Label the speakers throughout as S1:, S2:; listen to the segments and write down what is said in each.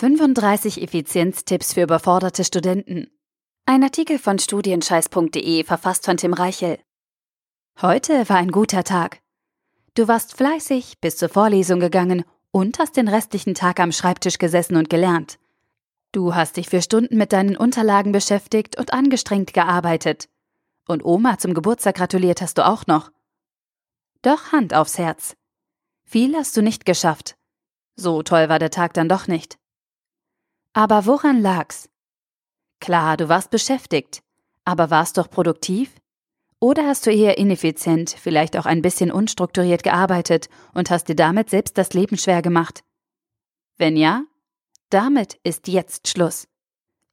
S1: 35 Effizienztipps für überforderte Studenten. Ein Artikel von studienscheiß.de verfasst von Tim Reichel. Heute war ein guter Tag. Du warst fleißig, bist zur Vorlesung gegangen und hast den restlichen Tag am Schreibtisch gesessen und gelernt. Du hast dich für Stunden mit deinen Unterlagen beschäftigt und angestrengt gearbeitet. Und Oma zum Geburtstag gratuliert hast du auch noch. Doch Hand aufs Herz. Viel hast du nicht geschafft. So toll war der Tag dann doch nicht. Aber woran lag's? Klar, du warst beschäftigt, aber warst doch produktiv? Oder hast du eher ineffizient, vielleicht auch ein bisschen unstrukturiert gearbeitet und hast dir damit selbst das Leben schwer gemacht? Wenn ja, damit ist jetzt Schluss.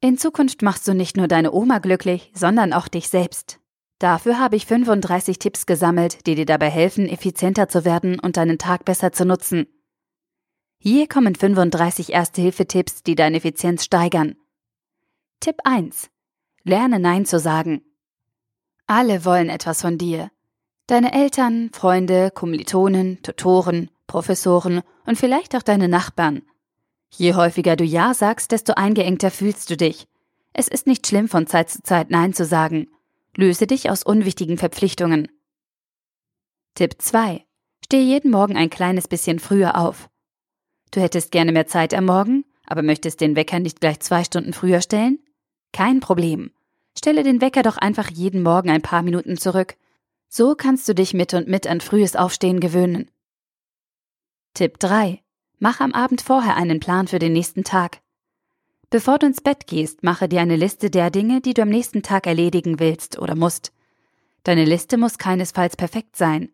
S1: In Zukunft machst du nicht nur deine Oma glücklich, sondern auch dich selbst. Dafür habe ich 35 Tipps gesammelt, die dir dabei helfen, effizienter zu werden und deinen Tag besser zu nutzen. Hier kommen 35 Erste-Hilfe-Tipps, die deine Effizienz steigern. Tipp 1. Lerne Nein zu sagen. Alle wollen etwas von dir. Deine Eltern, Freunde, Kommilitonen, Tutoren, Professoren und vielleicht auch deine Nachbarn. Je häufiger du Ja sagst, desto eingeengter fühlst du dich. Es ist nicht schlimm, von Zeit zu Zeit Nein zu sagen. Löse dich aus unwichtigen Verpflichtungen. Tipp 2. Steh jeden Morgen ein kleines bisschen früher auf. Du hättest gerne mehr Zeit am Morgen, aber möchtest den Wecker nicht gleich zwei Stunden früher stellen? Kein Problem. Stelle den Wecker doch einfach jeden Morgen ein paar Minuten zurück. So kannst du dich mit und mit an frühes Aufstehen gewöhnen. Tipp 3. Mach am Abend vorher einen Plan für den nächsten Tag. Bevor du ins Bett gehst, mache dir eine Liste der Dinge, die du am nächsten Tag erledigen willst oder musst. Deine Liste muss keinesfalls perfekt sein.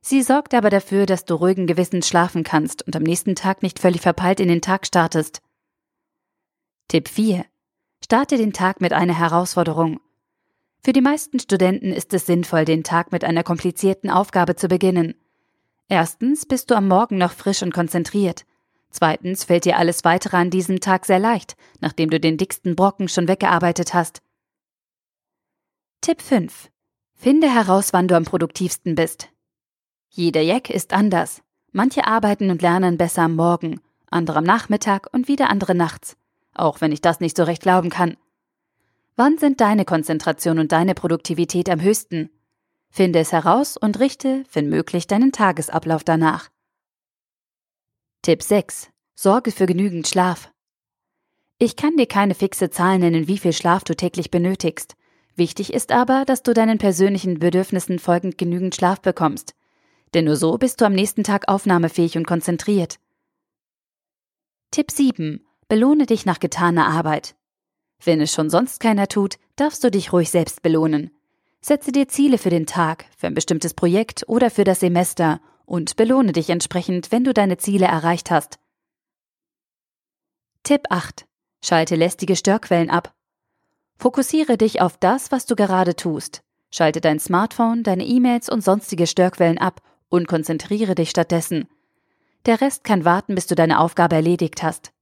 S1: Sie sorgt aber dafür, dass du ruhigen Gewissens schlafen kannst und am nächsten Tag nicht völlig verpeilt in den Tag startest. Tipp 4. Starte den Tag mit einer Herausforderung. Für die meisten Studenten ist es sinnvoll, den Tag mit einer komplizierten Aufgabe zu beginnen. Erstens bist du am Morgen noch frisch und konzentriert. Zweitens fällt dir alles weitere an diesem Tag sehr leicht, nachdem du den dicksten Brocken schon weggearbeitet hast. Tipp 5. Finde heraus, wann du am produktivsten bist. Jeder Jack ist anders. Manche arbeiten und lernen besser am Morgen, andere am Nachmittag und wieder andere nachts. Auch wenn ich das nicht so recht glauben kann. Wann sind deine Konzentration und deine Produktivität am höchsten? Finde es heraus und richte, wenn möglich, deinen Tagesablauf danach. Tipp 6. Sorge für genügend Schlaf. Ich kann dir keine fixe Zahl nennen, wie viel Schlaf du täglich benötigst. Wichtig ist aber, dass du deinen persönlichen Bedürfnissen folgend genügend Schlaf bekommst denn nur so bist du am nächsten Tag aufnahmefähig und konzentriert. Tipp 7. Belohne dich nach getaner Arbeit. Wenn es schon sonst keiner tut, darfst du dich ruhig selbst belohnen. Setze dir Ziele für den Tag, für ein bestimmtes Projekt oder für das Semester und belohne dich entsprechend, wenn du deine Ziele erreicht hast. Tipp 8. Schalte lästige Störquellen ab. Fokussiere dich auf das, was du gerade tust. Schalte dein Smartphone, deine E-Mails und sonstige Störquellen ab und konzentriere dich stattdessen. Der Rest kann warten, bis du deine Aufgabe erledigt hast.